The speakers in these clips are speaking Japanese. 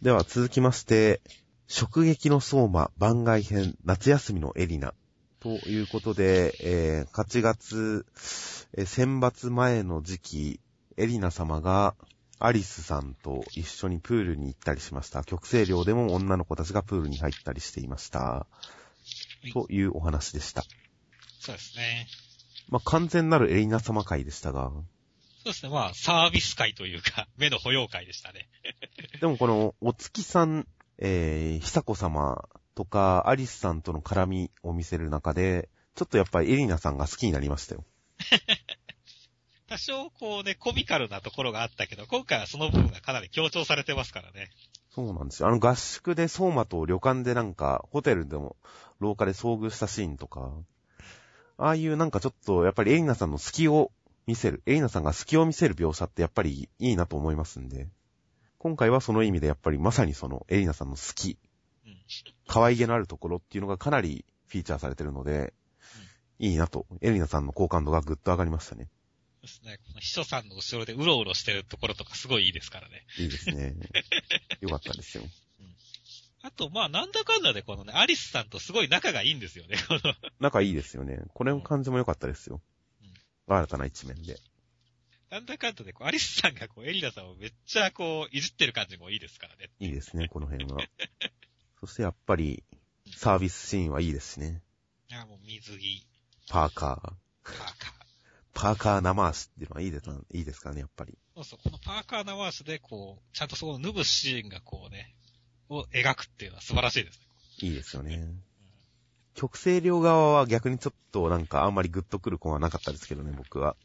では続きまして、直撃の相馬番外編夏休みのエリナ。ということで、えー、8月、えー選抜前の時期、エリナ様がアリスさんと一緒にプールに行ったりしました。極西寮でも女の子たちがプールに入ったりしていました。いというお話でした。そうですね。まあ、完全なるエリナ様会でしたが、そうですね。まあ、サービス会というか、目の保養会でしたね。でもこの、お月さん、えー、久子様とか、アリスさんとの絡みを見せる中で、ちょっとやっぱりエリナさんが好きになりましたよ。多少こうね、コミカルなところがあったけど、今回はその部分がかなり強調されてますからね。そうなんですよ。あの合宿で相馬と旅館でなんか、ホテルでも廊下で遭遇したシーンとか、ああいうなんかちょっと、やっぱりエリナさんの隙を見せる、エリナさんが隙を見せる描写ってやっぱりいいなと思いますんで、今回はその意味でやっぱりまさにそのエリナさんの隙、うん。可愛げのあるところっていうのがかなりフィーチャーされてるので、いいなと、エリナさんの好感度がぐっと上がりましたね。そうですね。この秘書さんの後ろでうろうろしてるところとかすごいいいですからね。いいですね。よかったですよ。あと、まあ、なんだかんだでこのね、アリスさんとすごい仲がいいんですよね。仲いいですよね。これの感じも良かったですよ。新たな一面で。なんだかんだでこう、アリスさんがこう、エリナさんをめっちゃこう、いじってる感じもいいですからね。いいですね、この辺は。そしてやっぱり、サービスシーンはいいですしね。いや、もう水着、パーカー。パーカー。パーカー生足っていうのはいいですいいですからね、やっぱり。そうそう、このパーカーナワースでこう、ちゃんとそこの脱ぐシーンがこうね、を描くっていうのは素晴らしいですね。いいですよね。極西寮側は逆にちょっとなんかあんまりグッとくる子はなかったですけどね、僕は。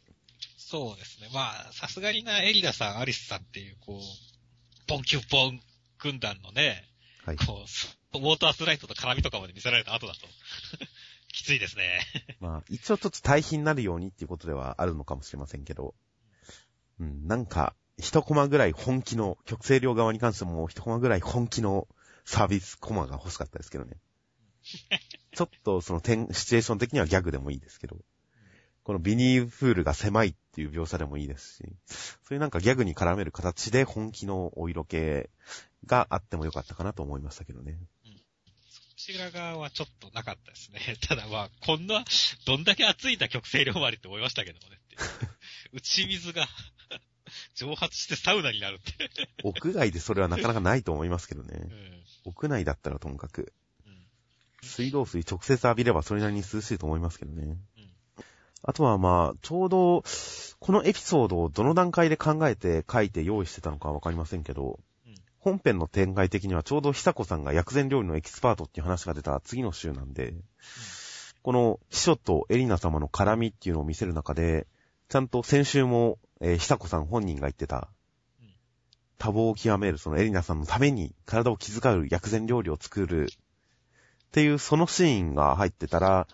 そうですね。まあ、さすがにな、エリナさん、アリスさんっていう、こう、ポンキュッポン軍団のね、はい。こう、スウォータースライドと絡みとかまで見せられた後だと、きついですね。まあ、一応ちょっと対比になるようにっていうことではあるのかもしれませんけど。うん、なんか、一コマぐらい本気の、極西寮側に関しても一コマぐらい本気のサービスコマが欲しかったですけどね。ちょっとその点、シチュエーション的にはギャグでもいいですけど。このビニールプールが狭いっていう描写でもいいですし、そういうなんかギャグに絡める形で本気のお色気があってもよかったかなと思いましたけどね。こちら側はちょっとなかったですね。ただまあ、こんな、どんだけ暑いんだ極西両割って思いましたけどもね。打ち水が蒸発してサウナになるって。屋外でそれはなかなかないと思いますけどね。うん屋内だったらともかく。うん水道水直接浴びればそれなりに涼しいと思いますけどね。うん。あとはまあ、ちょうど、このエピソードをどの段階で考えて書いて用意してたのかはわかりませんけど、うん。本編の展開的にはちょうど久子さんが薬膳料理のエキスパートっていう話が出た次の週なんで、この秘書とエリナ様の絡みっていうのを見せる中で、ちゃんと先週も、えー久子さん本人が言ってたうん、多忙を極めるそのエリナさんのために体を気遣う薬膳料理を作るっていうそのシーンが入ってたら、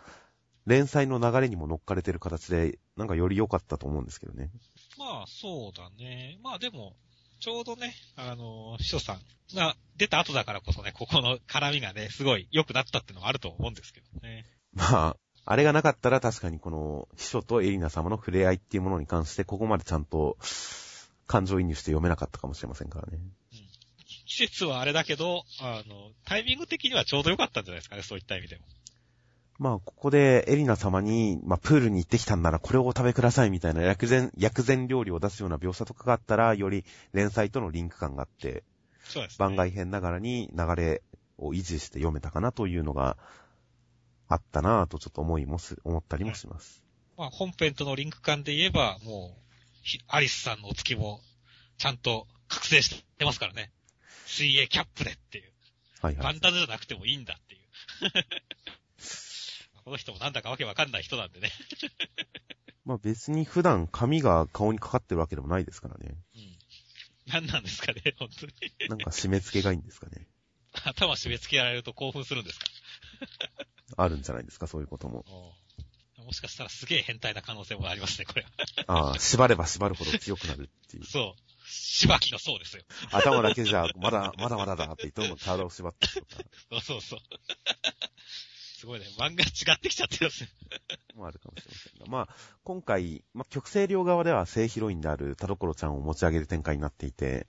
連載の流れにも乗っかれてる形で、なんかより良かったと思うんですけどね。まあ、そうだね。まあでも、ちょうどね、あの、秘書さんが出た後だからこそね、ここの絡みがね、すごい良くなったっていうのはあると思うんですけどね。まあ、あれがなかったら確かにこの秘書とエリナ様の触れ合いっていうものに関して、ここまでちゃんと感情移入して読めなかったかもしれませんからね。季節はあれだけど、あの、タイミング的にはちょうど良かったんじゃないですかね、そういった意味でも。まあ、ここでエリナ様に、まあ、プールに行ってきたんならこれをお食べくださいみたいな薬膳、薬膳料理を出すような描写とかがあったら、より連載とのリンク感があって、そうですね。番外編ながらに流れを維持して読めたかなというのがあったなぁとちょっと思いもす、思ったりもします。まあ、本編とのリンク感で言えば、もう、ひアリスさんのお月も、ちゃんと覚醒してますからね。水泳キャップでっていう。はいはい。バンダナじゃなくてもいいんだっていう。この人もなんだかわけわかんない人なんでね。まあ別に普段髪が顔にかかってるわけでもないですからね。うん。何なんですかね、本当に。なんか締め付けがいいんですかね。頭締め付けられると興奮するんですか あるんじゃないですか、そういうことも。もしかしたらすげえ変態な可能性もありますね、これは。ああ、縛れば縛るほど強くなるっていう。そう。しばきのそうですよ。頭だけじゃ、まだ、まだまだだって言ってどんどん体を縛ってとか、そうそうそう。すごいね。漫画違ってきちゃってるんですよ。もあるかもしれませんが。まあ、今回、まあ、極西寮側では正ヒロインである田所ちゃんを持ち上げる展開になっていて、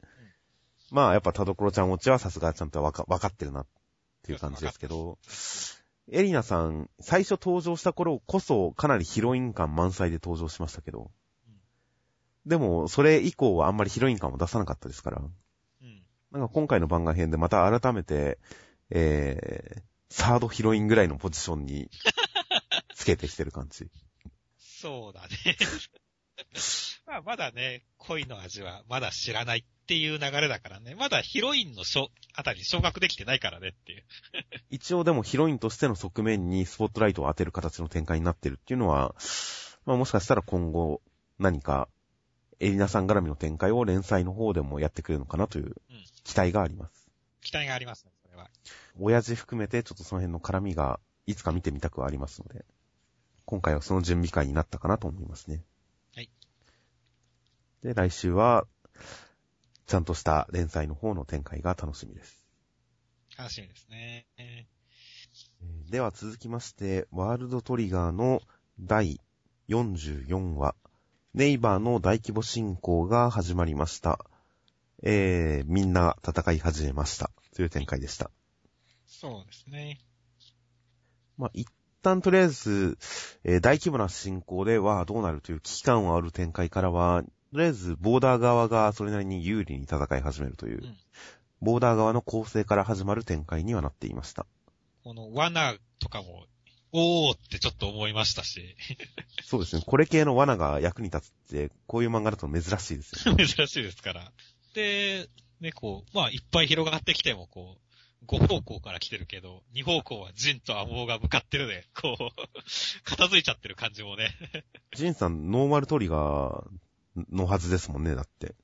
まあ、やっぱ田所ちゃん落ちはさすがちゃんとわか、わかってるなっていう感じですけど、エリナさん、最初登場した頃こそかなりヒロイン感満載で登場しましたけど、でも、それ以降はあんまりヒロイン感を出さなかったですから、うん。なんか今回の番外編でまた改めて、えー、サードヒロインぐらいのポジションに つけてきてる感じ。そうだね。まあ、まだね、恋の味はまだ知らないっていう流れだからね。まだヒロインのあたりに昇格できてないからねっていう。一応でもヒロインとしての側面にスポットライトを当てる形の展開になってるっていうのは、まあもしかしたら今後何かエリナさん絡みの展開を連載の方でもやってくれるのかなという期待があります。期待がありますね、それは。親父含めてちょっとその辺の絡みがいつか見てみたくはありますので、今回はその準備会になったかなと思いますね。はい。で、来週は、ちゃんとした連載の方の展開が楽しみです。楽しみですね。ええーでは続きまして、ワールドトリガーの第44話、ネイバーの大規模侵攻が始まりました。えー、みんな戦い始めました。という展開でした。ーそうですね。まあ、一旦とりあえず、えー大規模な侵攻ではどうなるという危機感はある展開からは、とりあえずボーダー側がそれなりに有利に戦い始めるという、うんボーダー側の構成から始まる展開にはなっていました。この罠とかも、おーってちょっと思いましたし、そうですね。これ系の罠が役に立つって、こういう漫画だと珍しいですよね。珍しいですから。で、ね、こう、まあ、いっぱい広がってきても、こう、5方向から来てるけど、2方向はジンとアモーが向かってるで、こう、片付いちゃってる感じもね。ジンさん、ノーマルトリガーのはずですもんね、だって。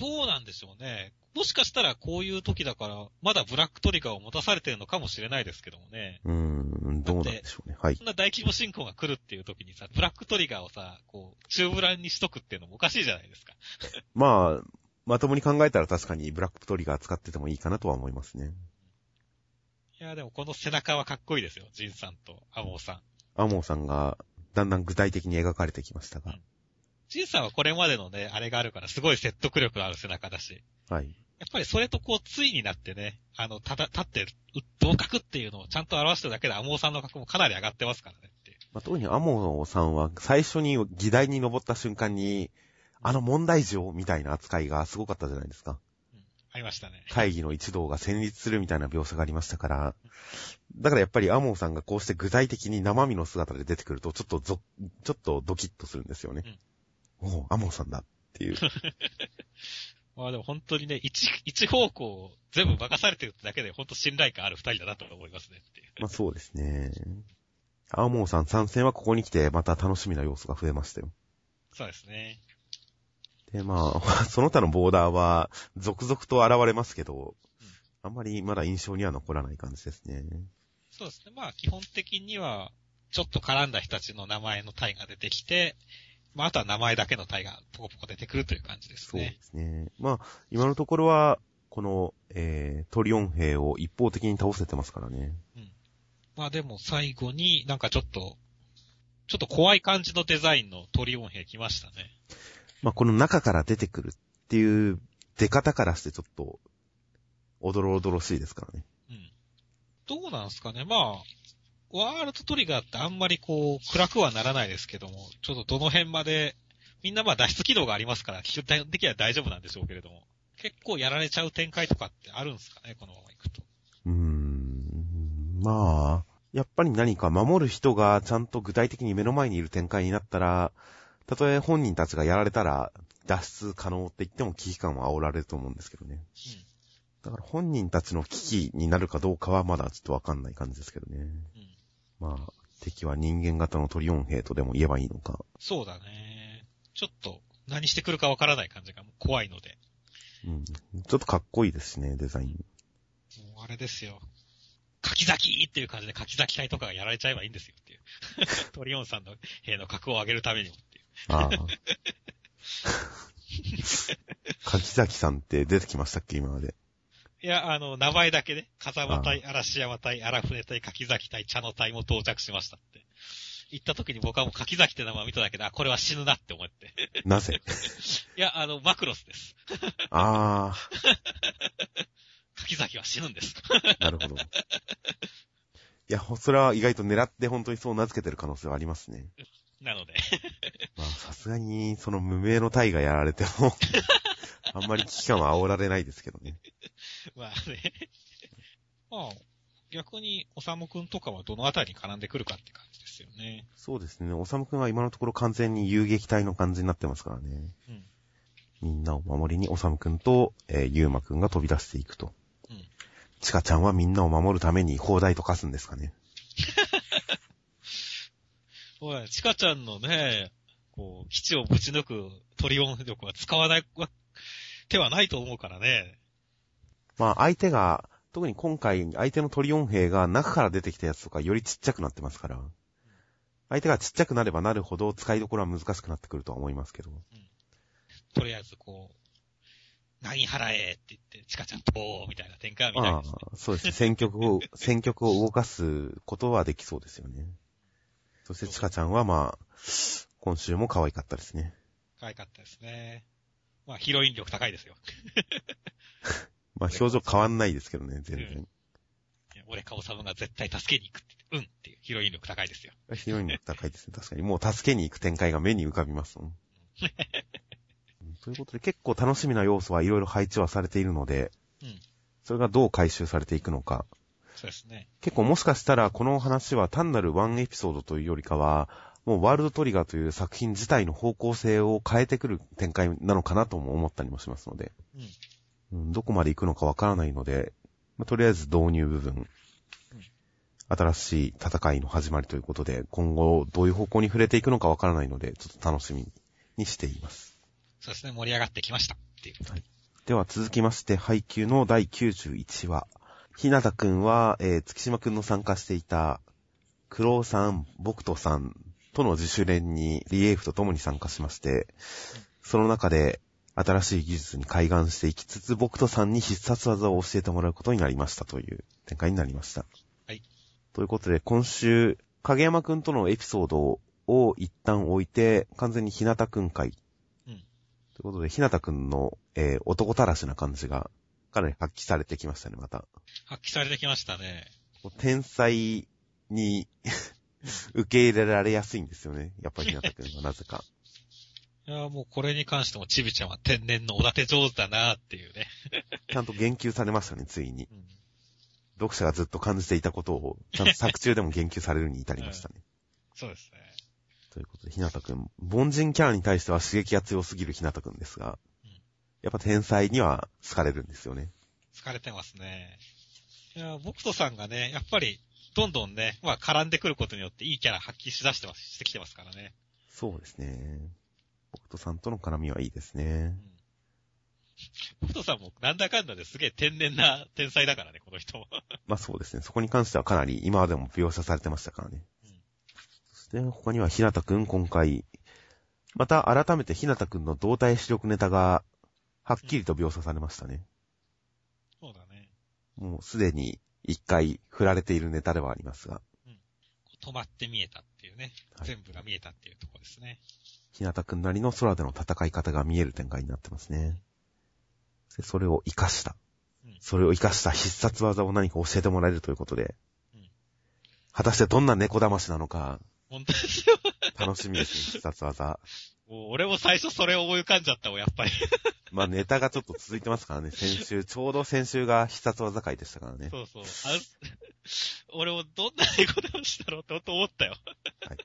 どうなんでしょうね。もしかしたらこういう時だから、まだブラックトリガーを持たされてるのかもしれないですけどもね。うーん、どうなんでしょうね。はいそ。んな大規模侵攻が来るっていう時にさ、ブラックトリガーをさ、こう、中ブランにしとくっていうのもおかしいじゃないですか。まあ、まともに考えたら確かにブラックトリガー使っててもいいかなとは思いますね。いや、でもこの背中はかっこいいですよ。ジンさんとアモーさん。アモーさんが、だんだん具体的に描かれてきましたが。ジンさんはこれまでのね、あれがあるからすごい説得力のある背中だし。はい。やっぱりそれとこう、ついになってね、あの、ただ、立ってる、同格っていうのをちゃんと表してるだけで、アモーさんの格もかなり上がってますからねっていう。まあ、特にアモーさんは最初に議題に登った瞬間に、あの問題児をみたいな扱いがすごかったじゃないですか。ありましたね。会議の一同が戦慄するみたいな描写がありましたから、だからやっぱりアモーさんがこうして具体的に生身の姿で出てくると、ちょっとぞ、ちょっとドキッとするんですよね。おう、アモーさんだっていう。まあでも本当にね、一、一方向を全部任されてるだけで本当信頼感ある二人だなと思いますねっていう。まあそうですね。アモーさん参戦はここに来てまた楽しみな要素が増えましたよ。そうですね。で、まあ、その他のボーダーは続々と現れますけど、あんまりまだ印象には残らない感じですね。そうですね。まあ基本的には、ちょっと絡んだ人たちの名前の体が出てきて、まああとは名前だけの体がポコポコ出てくるという感じですそうでね。すね。まあ、今のところは、この、えー、トリオン兵を一方的に倒せてますからね。まあでも最後になんかちょっと、ちょっと怖い感じのデザインのトリオン兵来ましたね。まあ、この中から出てくるっていう出方からしてちょっと、おどろおどろしいですからね。うん。どうなんすかねまあ、ワールドトリガーってあんまりこう、暗くはならないですけども、ちょっとどの辺まで、みんなまあ脱出機能がありますから、基本的には大丈夫なんでしょうけれども、結構やられちゃう展開とかってあるんですかねこのまま行くと。うーん、まあ、やっぱり何か守る人がちゃんと具体的に目の前にいる展開になったら、たとえ本人たちがやられたら脱出可能って言っても危機感は煽られると思うんですけどね。だから本人たちの危機になるかどうかはまだちょっとわかんない感じですけどね。うん。うん。まあ、敵は人間型のトリオン兵とでも言えばいいのか。そうだね。ちょっと、何してくるかわからない感じが怖いので。うん。ちょっとかっこいいですしね、デザイン。もうあれですよ。柿崎っていう感じで柿崎隊とかがやられちゃえばいいんですよっていう。トリオンさんの兵の格を上げるためにもっていう。ああ。柿崎さんって出てきましたっけ、今まで。いや、あの、名前だけね、風間隊、嵐山隊、荒船隊、柿崎隊、茶の隊も到着しましたって行った時に僕はもう柿崎って名前を見ただけで、あ、これは死ぬなって思って。なぜ？いや、あの、マクロスです。あ 柿崎は死ぬんです。ー、なるほど。いや、それは意外と狙って本当にそう名付けてる可能性はありますね。なので、まあ、さすがに、その無名の体がやられても、あんまり危機感は煽られないですけどね。まあね。まあ、逆に、おさむくんとかはどのあたりに絡んでくるかって感じですよね。そうですね。おさむくんは今のところ完全に遊撃隊の感じになってますからね。うん。みんなを守りにおさむくんと、えー、ゆうまくんが飛び出していくと。うん。ちかちゃんはみんなを守るために砲台と化すんですかね。おい、チカちゃんのね、こう、基地をぶち抜くトリオン力は使わないわ 手はないと思うからね。まあ、相手が、特に今回、相手のトリオン兵が中から出てきたやつとかよりちっちゃくなってますから、相手がちっちゃくなればなるほど使いどころは難しくなってくるとは思いますけど。とりあえずこう、何払えって言って、チカちゃんと、みたいな展開は見たいまですね。あ、そうですね。戦局を、戦局を動かすことはできそうですよね。そして、ちかちゃんはまあ、今週も可愛かったですね。可愛かったですね。まあ、ヒロイン力高いですよ。まあ、表情変わんないですけどね、全う然。俺かおさむが絶対助けに行くって、うんっていうヒロイン力高いですよ。ヒロイン力高いですね。確かに。もう助けに行く展開が目に浮かびますもん。う んということで、結構楽しみな要素はいろいろ配置はされているので、うん。それがどう回収されていくのか。そうですね。結構もしかしたらこの話は単なるワンエピソードというよりかは、もうワールドトリガーという作品自体の方向性を変えてくる展開なのかなとも思ったりもしますので、うん。うん、どこまで行くのかわからないので、まあとりあえず導入部分、新しい戦いの始まりということで、今後どういう方向に触れていくのかわからないので、ちょっと楽しみにしています。そうですね。盛り上がってきました。っていう。では続きまして、配給の第91話。ひなたくんは、えー、月島くんの参加していた、クロウさん、ボクトさんとの自主練にリエーフと共に参加しまして、その中で新しい技術に開眼していきつつ、ボクトさんに必殺技を教えてもらうことになりましたという展開になりました。はい。ということで、今週、影山くんとのエピソードを一旦置いて、完全にひなたくん会うん。ということで、ひなたくんの、えー男たらしな感じが、かなり発揮されてきましたね、また。発揮されてきましたね。天才に 受け入れられやすいんですよね。やっぱりひなたくんはなぜか。いや、もうこれに関してもちびちゃんは天然のおだて上手だなっていうね。ちゃんと言及されましたね、ついに。うん。読者がずっと感じていたことを、ちゃんと作中でも言及されるに至りましたね。そうですね。ということで、ひなたくん、凡人キャラに対しては刺激が強すぎるひなたくんですがうん、やっぱ天才には好かれるんですよね。疲れてますね。いや、僕とさんがね、やっぱり、どんどんね、まあ絡んでくることによっていいキャラ発揮しだしてます、してきてますからね。そうですね。僕とさんとの絡みはいいですねう。ん。僕とさんもなんだかんだですげえ天然な天才だからね、この人も。まあそうですね。そこに関してはかなり今までも描写されてましたからね。うんそして他にはひなたくん今回、また改めてひなたくんの動体視力ネタがはっきりと描写されましたね。そうだね。もうすでに一回振られているネタではありますが、止まって見えたっていうね。はい全部が見えたっていうところですね。ひなたくんなりの空での戦い方が見える展開になってますね。でそれを活かしたうん。それを活かした必殺技を何か教えてもらえるということでうん、果たしてどんな猫騙しなのか、本当ですよ。楽しみですね、必殺技。もう俺も最初それを思い浮かんじゃったもん、やっぱり。まあネタがちょっと続いてますからね、先週、ちょうど先週が必殺技会でしたからね。そうそう。あ俺もどんな猫騙しだろうって思ったよ。はい。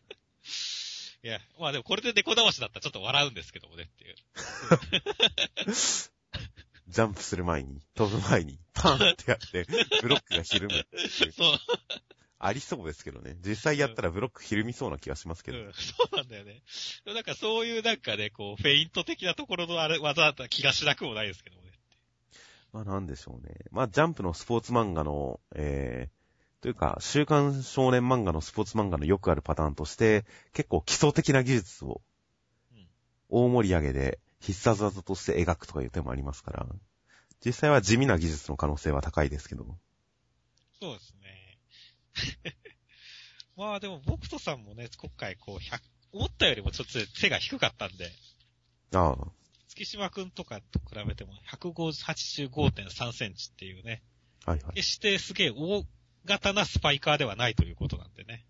いや、まあでもこれで猫騙しだったらちょっと笑うんですけどもねっていう。ジャンプする前に、飛ぶ前に、パーンってやって、ブロックがひるむっていう。そう。ありそうですけどね。実際やったらブロックひるみそうな気がしますけど。うん、そうなんだよね。なんかそういうなんかね、こう、フェイント的なところのあれ、技だった気がしなくもないですけどもね。まあなんでしょうね。まあジャンプのスポーツ漫画の、えー、というか、週刊少年漫画のスポーツ漫画のよくあるパターンとして、結構基礎的な技術をうん、大盛り上げで必殺技として描くとかいう手もありますから、実際は地味な技術の可能性は高いですけど、そうですね。まあでも、僕とさんもね、今回こう、100、思ったよりもちょっと背が低かったんで、ああ。月島くんとかと比べても185.3センチっていうね、はいはい。決してすげえ大型なスパイカーではないということなんでね。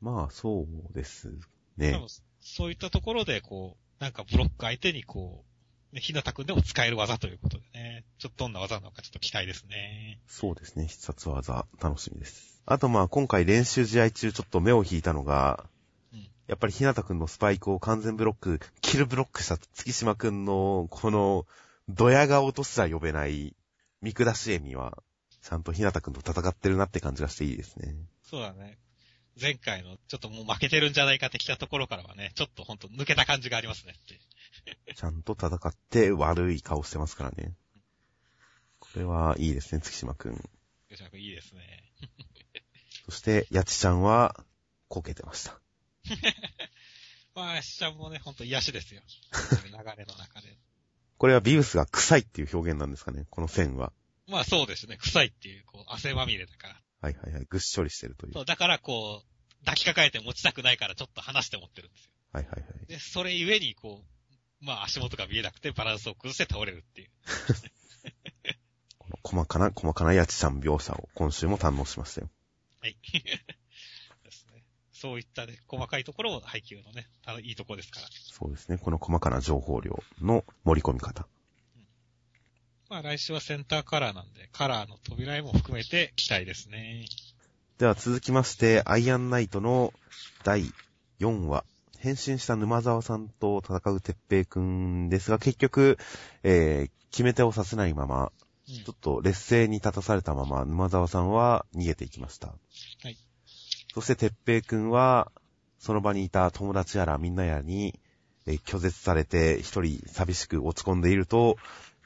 まあ、そうです多ね分。そういったところで、こう、なんかブロック相手にこう、ね、ひなたくんでも使える技ということでね、ちょっとどんな技なのかちょっと期待ですね。そうですね。必殺技、楽しみです。あとまあ、今回練習試合中ちょっと目を引いたのが、うんやっぱりひなたくんのスパイクを完全ブロック、キルブロックした月島くんの、この、ドヤ顔とすら呼べない、見下し笑みは、ちゃんとひなたくんと戦ってるなって感じがしていいですね。そうだね。前回のちょっともう負けてるんじゃないかってきたところからはね、ちょっとほんと抜けた感じがありますねって。ちゃんと戦って悪い顔してますからね。これはいいですね、月島くん。吉田君いいですね。そして、やちちゃんは、こけてました。まあ、しちゃんもね、ほんと癒しですよ。流れの中で。これはビブスが臭いっていう表現なんですかね、この線は。まあそうですね、臭いっていう、こう、汗まみれだから。はいはいはい。ぐっしょりしてるという。そう、だからこう、抱きかかえて持ちたくないからちょっと離して持ってるんですよ。はいはいはい。で、それゆえに、こう、まあ足元が見えなくてバランスを崩して倒れるっていう。この細かな、細かなやちちゃん描写を今週も堪能しましたよ。はい。ですね。そういったね、細かいところも配球のね、あの、いいとこですから。そうですね。この細かな情報量の盛り込み方。まあ来週はセンターカラーなんで、カラーの扉絵も含めて期待ですね。では続きまして、アイアンナイトの第4話。変身した沼沢さんと戦う鉄平くんですが、結局、えー、決め手をさせないまま、うんちょっと劣勢に立たされたまま、沼沢さんは逃げていきました。はい。そして、鉄平くんは、その場にいた友達やらみんなやらに、えー拒絶されて一人寂しく落ち込んでいると、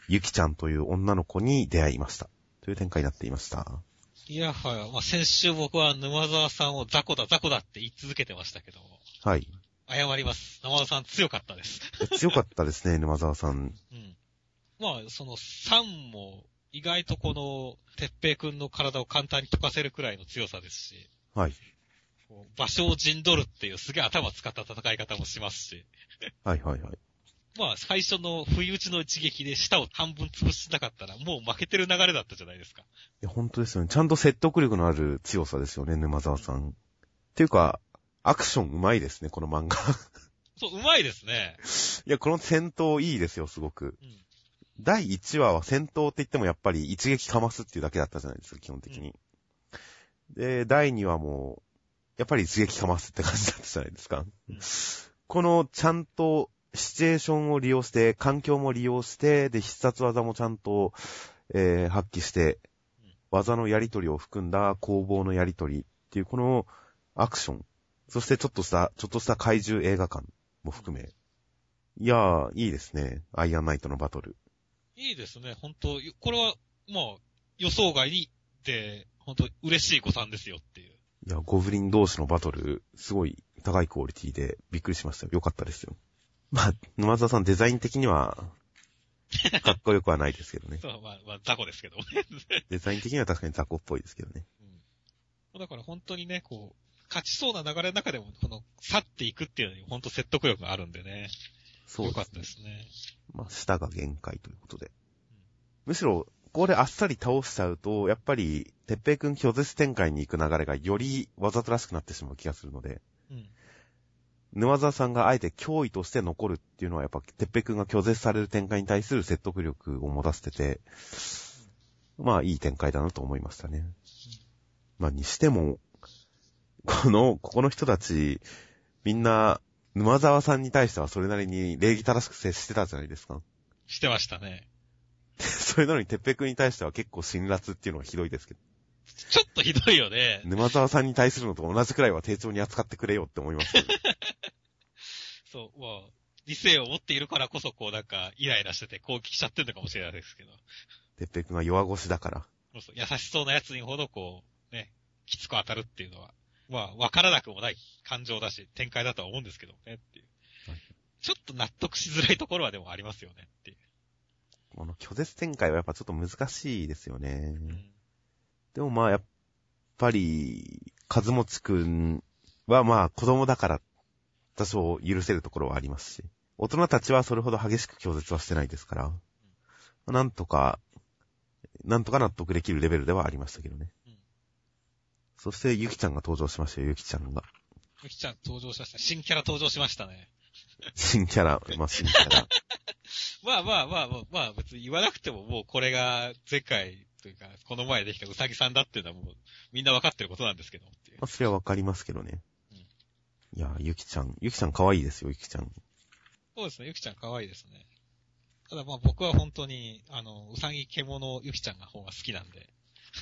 ゆきちゃんという女の子に出会いました。という展開になっていました。いやはや、まあ先週僕は沼沢さんを雑魚だ雑魚だって言い続けてましたけども、はい。謝ります。沼沢さん強かったです。強かったですね、沼沢さん。うん。まあ、その3も、意外とこの、鉄平くんの体を簡単に溶かせるくらいの強さですし、はい。場所を陣取るっていうすげえ頭使った戦い方もしますし、はいはいはい。まあ、最初の不意打ちの一撃で舌を半分潰しなかったら、もう負けてる流れだったじゃないですか。いや、本当ですよね。ちゃんと説得力のある強さですよね、沼沢さん。っていうか、アクション上手いですね、この漫画。そう、うまいですね。いや、この戦闘いいですよ、すごく。うん。第1話は戦闘って言ってもやっぱり一撃かますっていうだけだったじゃないですか、基本的に。で、第2話も、やっぱり一撃かますって感じだったじゃないですか。うんこの、ちゃんと、シチュエーションを利用して、環境も利用して、で、必殺技もちゃんと、えー発揮してうん、技のやりとりを含んだ攻防のやりとりっていう、このアクション。そしてちょっとした、ちょっとした怪獣映画館も含め。いやー、いいですね。アイアンナイトのバトル。いいですね、本当これは、まあ、予想外に、で、本当嬉しい誤算ですよっていう。いや、ゴブリン同士のバトル、すごい高いクオリティでびっくりしましたよ。よかったですよ。まあ、沼沢さんデザイン的には、かっこよくはないですけどね。そう、まあ、まあ、雑魚ですけどね。デザイン的には確かに雑魚っぽいですけどね。うん。だから本当にね、こう、勝ちそうな流れの中でも、この、去っていくっていうのに本当説得力があるんでね。そうよかったですね。ですね。まあ、舌が限界ということで。むしろ、ここであっさり倒しちゃうと、やっぱり、てっぺいくん拒絶展開に行く流れがよりわざとらしくなってしまう気がするので、うん。沼沢さんがあえて脅威として残るっていうのはやっぱ、てっぺいくんが拒絶される展開に対する説得力を持たせてて、まあいい展開だなと思いましたね。まあにしても、この、ここの人たち、みんな、沼沢さんに対してはそれなりに礼儀正しく接してたじゃないですか。してましたね。それなのに、てっぺいくんに対しては結構辛辣っていうのはひどいですけど、ちょっとひどいよね。沼沢さんに対するのと同じくらいは丁重に扱ってくれよって思いますけど。そう、まあ、理性を持っているからこそ、こうなんか、イライラしてて攻撃しちゃってるのかもしれないですけど。てっぺいくんが弱腰だから。そうそう優しそうな奴にほどこう、ね、きつく当たるっていうのは、まあ、わからなくもない感情だし、展開だとは思うんですけどね、っていうはい。ちょっと納得しづらいところはでもありますよね、っていう。この拒絶展開はやっぱちょっと難しいですよね。うん。でもまあやっぱり、和持くんはまあ子供だから多少許せるところはありますし、大人たちはそれほど激しく拒絶はしてないですから、なんとか、なんとか納得できるレベルではありましたけどね。うんそして、ゆきちゃんが登場しましたよ、ゆきちゃんが。ゆきちゃん登場しました。新キャラ登場しましたね。新キャラ、まあ、新キャラ。まあまあまあまあ、まあ別に言わなくてももうこれが前回というか、この前できたうさぎさんだっていうのはもうみんなわかってることなんですけどまあ、それはわかりますけどねうん。いや、ゆきちゃん、ゆきちゃん可愛いですよ、ゆきちゃん。そうですね、ゆきちゃん可愛いですね。ただまあ僕は本当に、あの、うさぎ獣ゆきちゃんが方が好きなんで、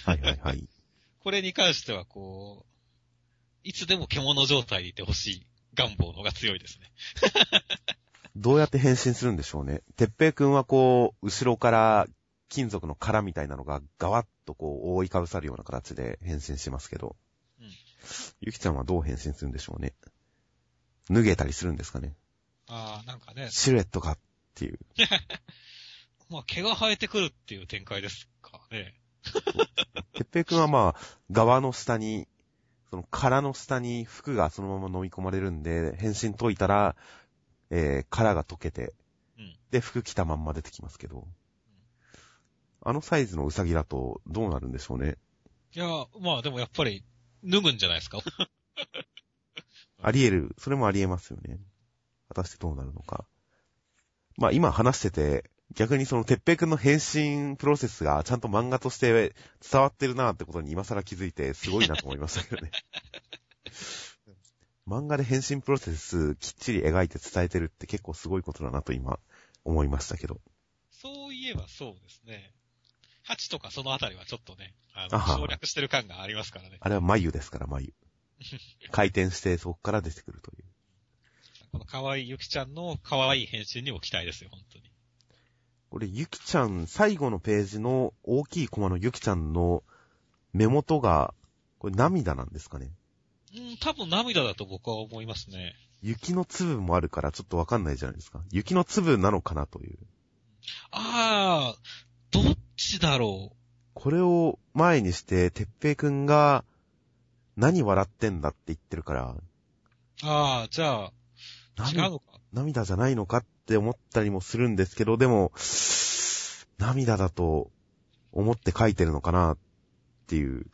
はいはいはい。これに関してはこう、いつでも獣状態でいてほしい願望の方が強いですね。どうやって変身するんでしょうね。てっぺいくんはこう、後ろから金属の殻みたいなのがガワッとこう覆いかぶさるような形で変身しますけど、うんゆきちゃんはどう変身するんでしょうね。脱げたりするんですかね。ああ、なんかね、シルエットがっていう。まあ毛が生えてくるっていう展開ですかね。てっぺいくんはまあ、側の下に、その殻の下に服がそのまま飲み込まれるんで、変身解いたら、えー、殻が溶けて、うんで、服着たまんま出てきますけど、あのサイズのウサギだとどうなるんでしょうね。いや、まあでもやっぱり脱ぐんじゃないですか？あり得る、それもあり得ますよね。果たしてどうなるのか。まあ今話してて、逆にそのてっぺいくんの変身プロセスがちゃんと漫画として伝わってるなってことに今更気づいてすごいなと思いましたけどね。漫画で変身プロセスきっちり描いて伝えてるって結構すごいことだなと今思いましたけど。そういえばそうですね。ハチとかそのあたりはちょっとね、あの、省略してる感がありますからね。あれは眉ですから眉。回転してそこから出てくるという。この可愛いゆきちゃんの可愛い変身にも期待ですよ、本当に。これ、ゆきちゃん、最後のページの大きいコマのゆきちゃんの目元が、これ涙なんですかね？うん、多分涙だと僕は思いますね。雪の粒もあるからちょっとわかんないじゃないですか。雪の粒なのかなという。ああ、どっちだろう。これを前にして、てっぺいくんが、何笑ってんだって言ってるから、ああ、じゃあ、違う涙のか？涙じゃないのかって思ったりもするんですけど、でも、涙だと思って書いてるのかなっていう。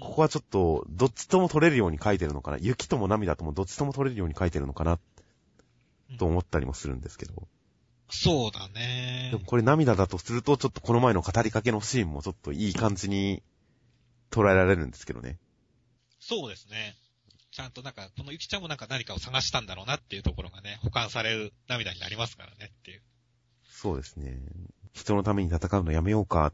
ここはちょっと、どっちとも取れるように書いてるのかな。雪とも涙ともどっちとも取れるように書いてるのかな、と思ったりもするんですけど。そうだねでも。これ涙だとすると、ちょっとこの前の語りかけのシーンもちょっといい感じに捉えられるんですけどね。そうですね。ちゃんとなんか、このゆきちゃんもなんか何かを探したんだろうなっていうところがね、保管される涙になりますからねっていう。そうですね。人のために戦うのやめようか。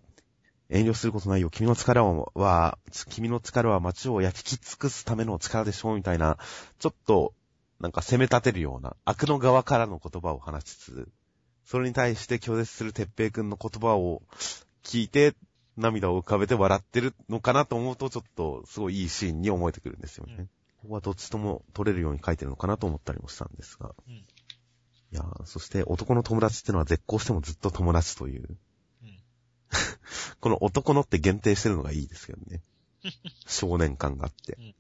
遠慮することないよ。君の力は、君の力は街を焼き尽くすための力でしょうみたいな、ちょっと、なんか攻め立てるような、悪の側からの言葉を話しつつ、それに対して拒絶するてっぺいくんの言葉を聞いて、涙を浮かべて笑ってるのかなと思うと、ちょっと、すごいいいシーンに思えてくるんですよね。うんここはどっちとも取れるように書いてるのかなと思ったりもしたんですが。うんいやーそして男の友達ってのは絶交してもずっと友達という。うん。この男のって限定してるのがいいですよね。少年感があって。うん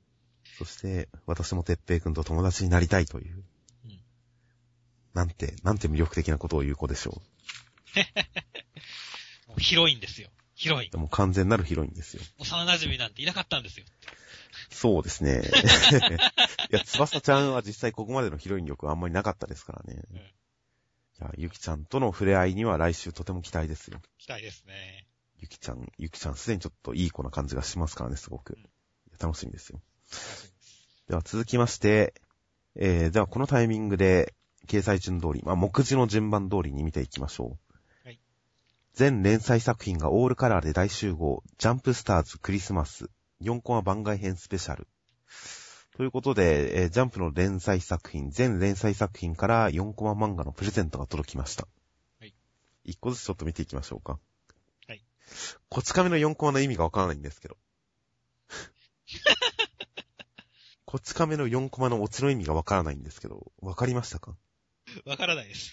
そして、私もてっぺいくんと友達になりたいという。うんなんて、なんて魅力的なことを言う子でしょ もうヒロインですよ。ヒロインも完全なるヒロインですよ。幼馴染なんていなかったんですよ。そうですね。いや、翼ちゃんは実際ここまでのヒロイン力はあんまりなかったですからね。うんいや、ゆきちゃんとの触れ合いには来週とても期待ですよ。期待ですね。ゆきちゃん、ゆきちゃんすでにちょっといい子な感じがしますからね、すごくうん。楽しみですよ。では続きまして、えー、ではこのタイミングで、掲載順通り、まあ、目次の順番通りに見ていきましょう。はい。全連載作品がオールカラーで大集合、ジャンプスターズクリスマス、4コマ番外編スペシャル。ということで、えージャンプの連載作品、全連載作品から4コマ漫画のプレゼントが届きました。はい。1個ずつちょっと見ていきましょうか。はい。こち亀の4コマの意味がわからないんですけど。こち亀の4コマのオチの意味がわからないんですけど、わかりましたか？わからないです。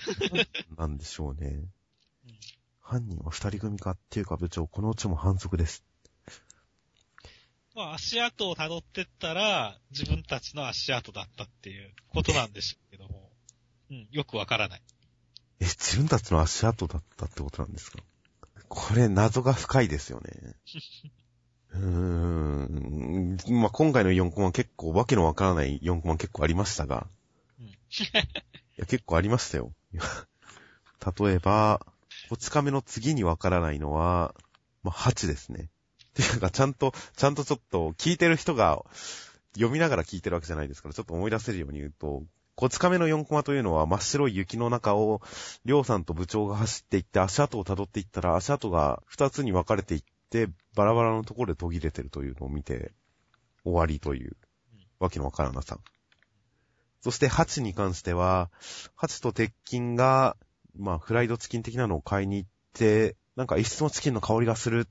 なんでしょうね。うん犯人は二人組かっていうか部長、このうちも反則です。まあ足跡を辿ってったら、自分たちの足跡だったっていうことなんでしょうけども。うん、よくわからない。え、自分たちの足跡だったってことなんですか？これ謎が深いですよね。うーん。まあ、今回の4コマ結構わけのわからない4コマ結構ありましたが。うんいや、結構ありましたよ。例えば、こち亀の次にわからないのは、まあ、8ですね。っていうか、ちゃんと、ちゃんとちょっと聞いてる人が読みながら聞いてるわけじゃないですから、ちょっと思い出せるように言うと、こち亀の4コマというのは真っ白い雪の中を、りょうさんと部長が走っていって足跡を辿っていったら、足跡が2つに分かれていって、バラバラのところで途切れてるというのを見て、終わりという、わけのわからなさ。そして、ハチに関しては、ハチと鉄筋が、まあ、フライドチキン的なのを買いに行って、なんか一室のチキンの香りがするって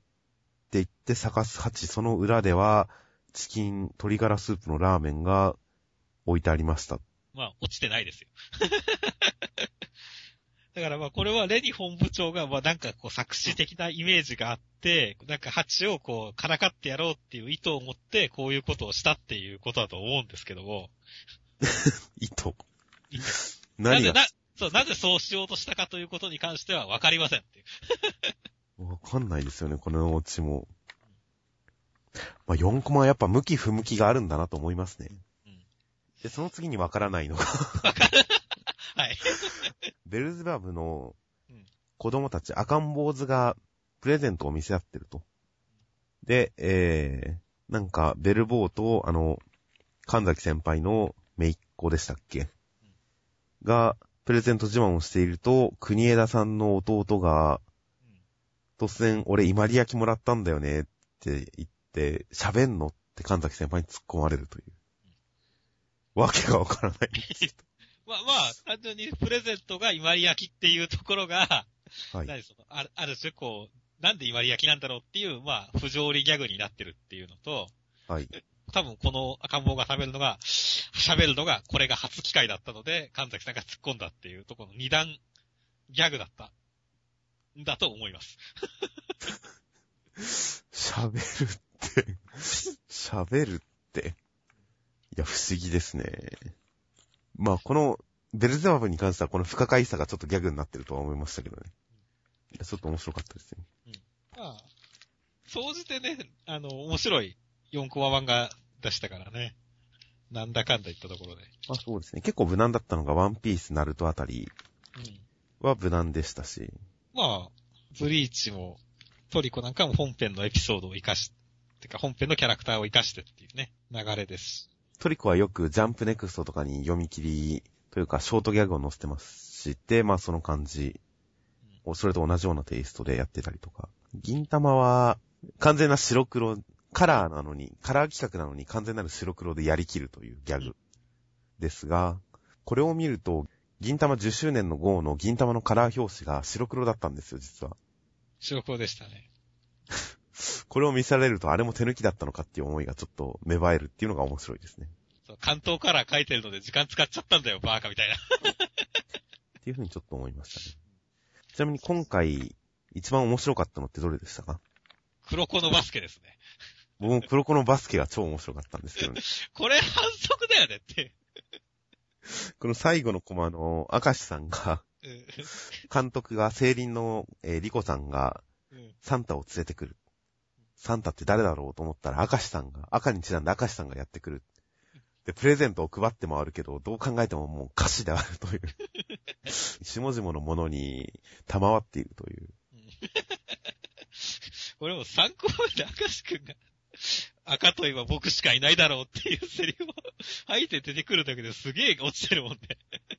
言って探すハチ、その裏では、チキン、鶏ガラスープのラーメンが置いてありました。まあ、落ちてないですよ。だからまあ、これはレニ本部長が、まあなんかこう作詞的なイメージがあって、なんかハチをこう、からかってやろうっていう意図を持って、こういうことをしたっていうことだと思うんですけども、意図。意図何が？な、そう、なぜそうしようとしたかということに関しては分かりませんっていう。わかんないですよね、このオチも。まあ、4コマはやっぱ向き不向きがあるんだなと思いますね。うんで、その次にわからないのが、はい。ベルズバブのうん子供たち赤ん坊主がプレゼントを見せ合ってると。で、えー、なんか、ベルボーと、あの、神崎先輩の姪っ子でしたっけ？が、プレゼント自慢をしていると、国枝さんの弟が、突然、俺、イマリ焼きもらったんだよねって言って、喋んのって神崎先輩に突っ込まれるという。わけがわからない。まあまあ、単純にプレゼントがイマリ焼きっていうところが、はい。何そのある、ある種こう、なんでイマリ焼きなんだろうっていう、まあ、不条理ギャグになってるっていうのと、はい。多分この赤ん坊が食べるのが、喋るのが、これが初機会だったので、神崎さんが突っ込んだっていうところの二段ギャグだった。んだと思います。喋るって、喋るって。いや、不思議ですね。まあ、この、ベルゼバブに関してはこの不可解さがちょっとギャグになってるとは思いましたけどね。いやちょっと面白かったですね。まあ、総じてね、あの、面白い4コマ版が出したからね。なんだかんだ言ったところで。まあそうですね。結構無難だったのがワンピース、ナルトあたりうん。は無難でしたし。まあ、ブリーチも、トリコなんかも本編のエピソードを活かし、てか本編のキャラクターを活かしてっていうね、流れです。トリコはよくジャンプネクストとかに読み切りというかショートギャグを載せてますし、で、まあその感じをそれと同じようなテイストでやってたりとか。銀玉は完全な白黒、カラーなのに、カラー企画なのに完全なる白黒でやりきるというギャグですが、これを見ると、銀玉10周年の号の銀玉のカラー表紙が白黒だったんですよ、実は。白黒でしたね。これを見せられるとあれも手抜きだったのかっていう思いがちょっと芽生えるっていうのが面白いですね。そう関東カラー書いてるので時間使っちゃったんだよ、バーカみたいな。っていうふうにちょっと思いましたね。ちなみに今回、一番面白かったのってどれでしたか？黒子のバスケですね。僕も黒子のバスケが超面白かったんですけどね。これ反則だよねって。この最後のコマの明石さんが、うん監督が、聖輪の、えーリコさんが、うんサンタを連れてくる。サンタって誰だろうと思ったら、明石さんが、赤にちなんで明石さんがやってくる。で、プレゼントを配って回るけど、どう考えてももう歌詞であるという。下々のものに賜っているという。俺も参考目で明石くんが、赤といえば僕しかいないだろうっていうセリフを吐いて出てくるだけですげえ落ちてるもんね。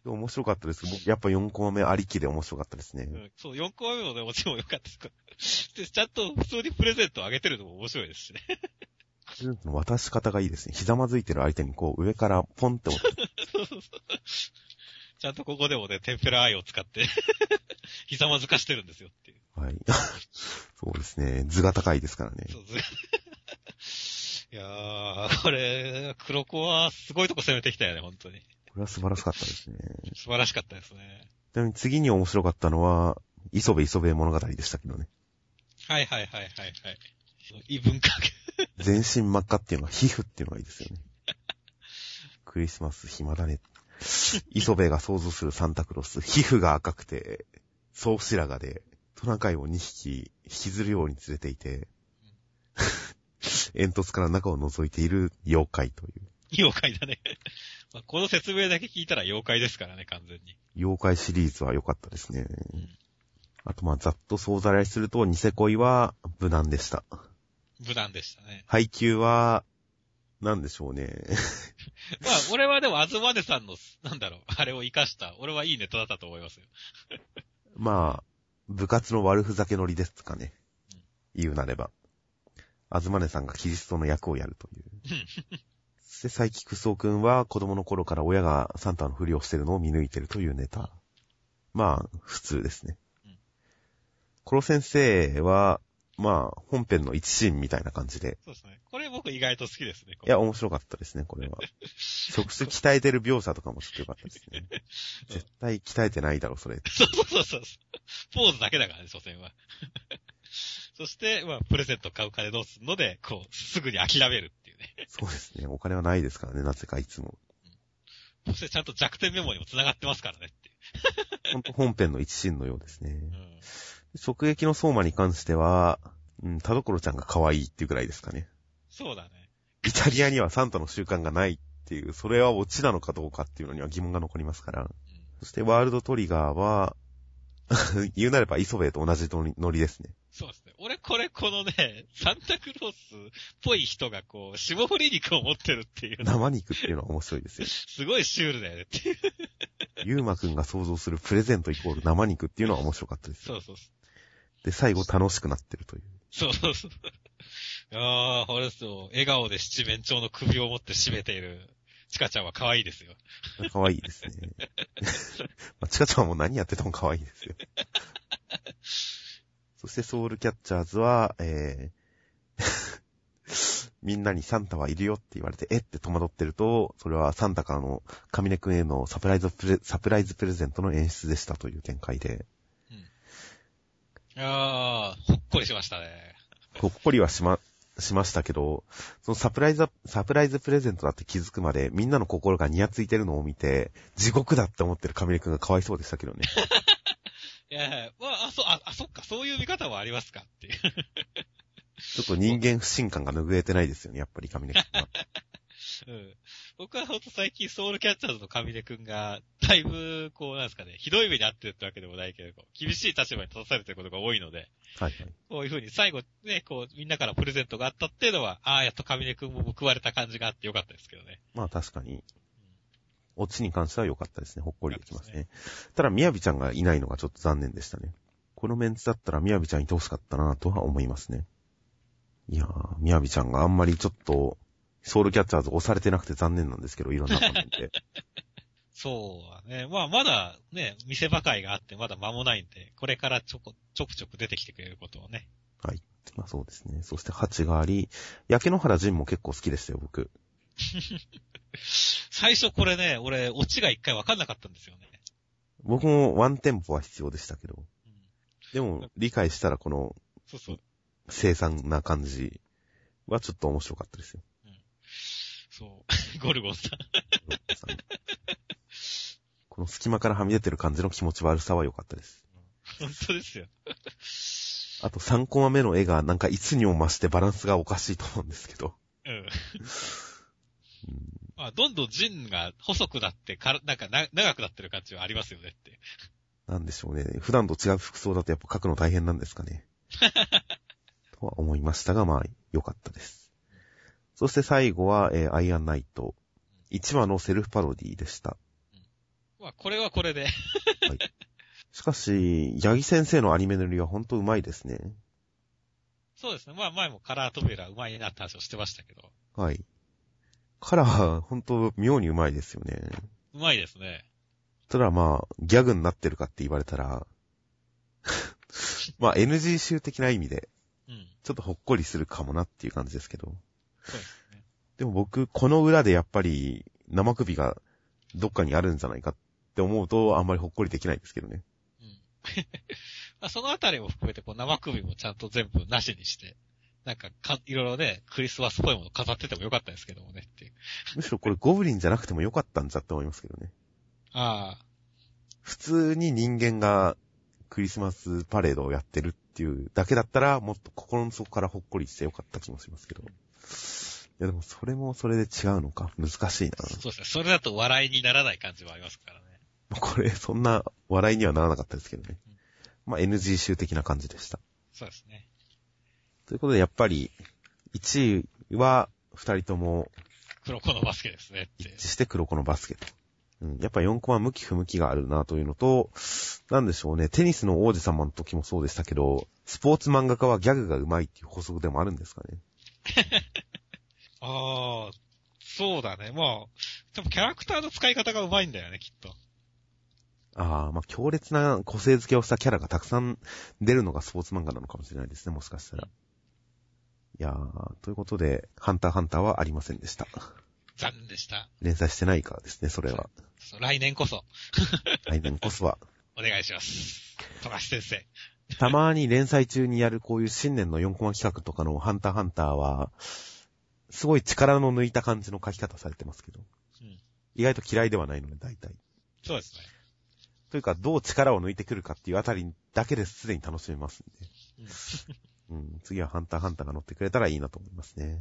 で面白かったです。僕、やっぱ4コマ目ありきで面白かったですね。うん、そう、4個目もね、落ちも良かったです。で、ちゃんと普通にプレゼントをあげてるのも面白いですしね。渡し方がいいですね。ひざまずいてる相手にこう上からポンって落ちて、そうそうそう。ちゃんとここでもね、テンペラアイを使って、ひざまずかしてるんですよっていう。はい。そうですね。図が高いですからね。そうずいやー、これ、黒子はすごいとこ攻めてきたよね、本当に。これは素晴らしかったですね。素晴らしかったですね。ちなみに次に面白かったのは、磯部磯部物語でしたけどね。はいはいはいはいはい。異文化。全身真っ赤っていうのは皮膚っていうのがいいですよね。クリスマス暇だね。磯部が想像するサンタクロース、皮膚が赤くて、総白髪で、トナカイを2匹引きずるように連れていて、煙突から中を覗いている妖怪という。妖怪だね。まあこの説明だけ聞いたら妖怪ですからね、完全に。妖怪シリーズは良かったですね。んあとまあざっと総ざらいすると、ニセ恋は無難でした。無難でしたね。配給は、なんでしょうね。まあ、俺はでも、あずまねさんの、なんだろう、あれを活かした、俺はいいネタだったと思いますよ。まあ、部活の悪ふざけ乗りですかね。言うなれば。あずまねさんがキリストの役をやるという。そして、佐伯くそうくんは子供の頃から親がサンタのふりをしてるのを見抜いてるというネタ。まあ、普通ですねうん。コロ先生は、まあ、本編の一シーンみたいな感じで。そうですね。これ僕意外と好きですね。いや、面白かったですね、これは。職種鍛えてる描写とかもちょっと良かったですね。絶対鍛えてないだろ、それ。そうそうそうそう。ポーズだけだからね、所詮は。そして、まあ、プレゼント買う金どうすんので、こう、すぐに諦めるっていうね。そうですね。お金はないですからね、なぜかいつも。そしてちゃんと弱点メモにも繋がってますからねっていほんと本編の一シーンのようですね。う。うん。直撃の相馬に関しては、うん、田所ちゃんが可愛いっていうくらいですかね。そうだね。イタリアにはサンタの習慣がないっていう、それはオチなのかどうかっていうのには疑問が残りますから。うん。そしてワールドトリガーは、言うなれば磯部と同じノリですね。そうですね。俺これこのね、サンタクロースっぽい人がこう、霜降り肉を持ってるっていうの、生肉っていうのは面白いですよ。すごいシュールだよねっていう。ゆうまくんが想像するプレゼントイコール生肉っていうのは面白かったです。そうそうそう。で、最後楽しくなってるという。そうそうそう。ああ、ほれそう。笑顔で七面鳥の首を持って締めている、チカちゃんは可愛いですよ。可愛いですね。まあ、チカちゃんも何やってても可愛いですよ。そしてソウルキャッチャーズは、えー、みんなにサンタはいるよって言われて、えっ？て戸惑ってると、それはサンタからのカミネ君へのサプライズプレ、サプライズプレゼントの演出でしたという展開で、ああ、ほっこりしましたね。ほっこりはしま、しましたけど、そのサプライズ、サプライズプレゼントだって気づくまで、みんなの心がニヤついてるのを見て、地獄だって思ってるカミネ君がかわいそうでしたけどね。いやいや、まあ、あ、そ、あ、あ、そっか、そういう見方もありますかっていう。ちょっと人間不信感が拭えてないですよね、やっぱりカミネ君は。うん。僕はほんと最近ソウルキャッチャーズの上出くんが、だいぶ、こう、なんですかね、ひどい目に遭ってるってわけでもないけれど、厳しい立場に立たされてることが多いので、はいはい。こういうふうに最後ね、こう、みんなからプレゼントがあったっていうのは、ああ、やっと上出くんも報われた感じがあってよかったですけどね。まあ確かに、オチに関しては良かったですね。ほっこりできますね。ただ、みやびちゃんがいないのがちょっと残念でしたね。このメンツだったらみやびちゃんいてほしかったなとは思いますね。いやー、みやびちゃんがあんまりちょっと、ソウルキャッチャーズ押されてなくて残念なんですけど、いろんな場面で。そうだね。まあ、まだね、店ばかりがあってまだ間もないんで、これからちょこ、ちょくちょく出てきてくれることをね。はい。まあそうですね。そして、ハチがあり、焼け野原仁も結構好きでしたよ、僕。最初これね、俺、オチが一回わかんなかったんですよね。僕もワンテンポは必要でしたけど。うん、でも、理解したらこのそうそう。凄惨な感じはちょっと面白かったですよ。そう。ゴルゴンさん。この隙間からはみ出てる感じの気持ち悪さは良かったです。本当ですよ。あと3コマ目の絵がなんかいつにも増してバランスがおかしいと思うんですけど。うん。うんまあ、どんどん陣が細くなって、から、なんかな、長くなってる感じはありますよねって。なんでしょうね。普段と違う服装だとやっぱ描くの大変なんですかね。とは思いましたが、まあ、良かったです。そして最後は、えーアイアンナイト。1話のセルフパロディでした。まあ、これはこれで。しかし、ヤギ先生のアニメ塗りは本当うまいですね。そうですね。まあ、前もカラートベラうまいなって話をしてましたけど。はい。カラー、本当妙にうまいですよね。うまいですね。ただまあ、ギャグになってるかって言われたら、まあ NG 集的な意味で、うん。ちょっとほっこりするかもなっていう感じですけど。そうですね。でも僕、この裏でやっぱり、生首がどっかにあるんじゃないかって思うと、あんまりほっこりできないですけどね。うん。まあ、そのあたりも含めて、こう、生首もちゃんと全部なしにして、なんかか、いろいろね、クリスマスっぽいもの飾っててもよかったですけどもねっていう。むしろこれゴブリンじゃなくてもよかったんじゃって思いますけどね。ああ、普通に人間がクリスマスパレードをやってるっていうだけだったら、もっと心の底からほっこりしてよかった気もしますけど。いやでもそれもそれで違うのか。難しいな。そうですね。それだと笑いにならない感じもありますからね。これ、そんな笑いにはならなかったですけどね。まあ NG 集的な感じでした。そうですね。ということで、やっぱり、1位は、二人とも黒子のバスケですね。一致して黒子のバスケと。うん、やっぱ4コマ向き不向きがあるなというのと、なんでしょうね、テニスの王子様の時もそうでしたけど、スポーツ漫画家はギャグが上手いっていう法則でもあるんですかね。ああ、そうだね。まあ、でもキャラクターの使い方が上手いんだよね、きっと。ああ、まあ強烈な個性付けをしたキャラがたくさん出るのがスポーツ漫画なのかもしれないですね、もしかしたら。いやー、ということで、ハンターハンターはありませんでした。残念でした。連載してないからですね、それは。来年こそ、来年こそは。お願いします。富樫先生。たまに連載中にやるこういう新年の4コマ企画とかのハンターハンターは、すごい力の抜いた感じの書き方されてますけど、うん。意外と嫌いではないので、大体。そうですね。というか、どう力を抜いてくるかっていうあたりだけですでに楽しめますんで。うん、次はハンターハンターが乗ってくれたらいいなと思いますね。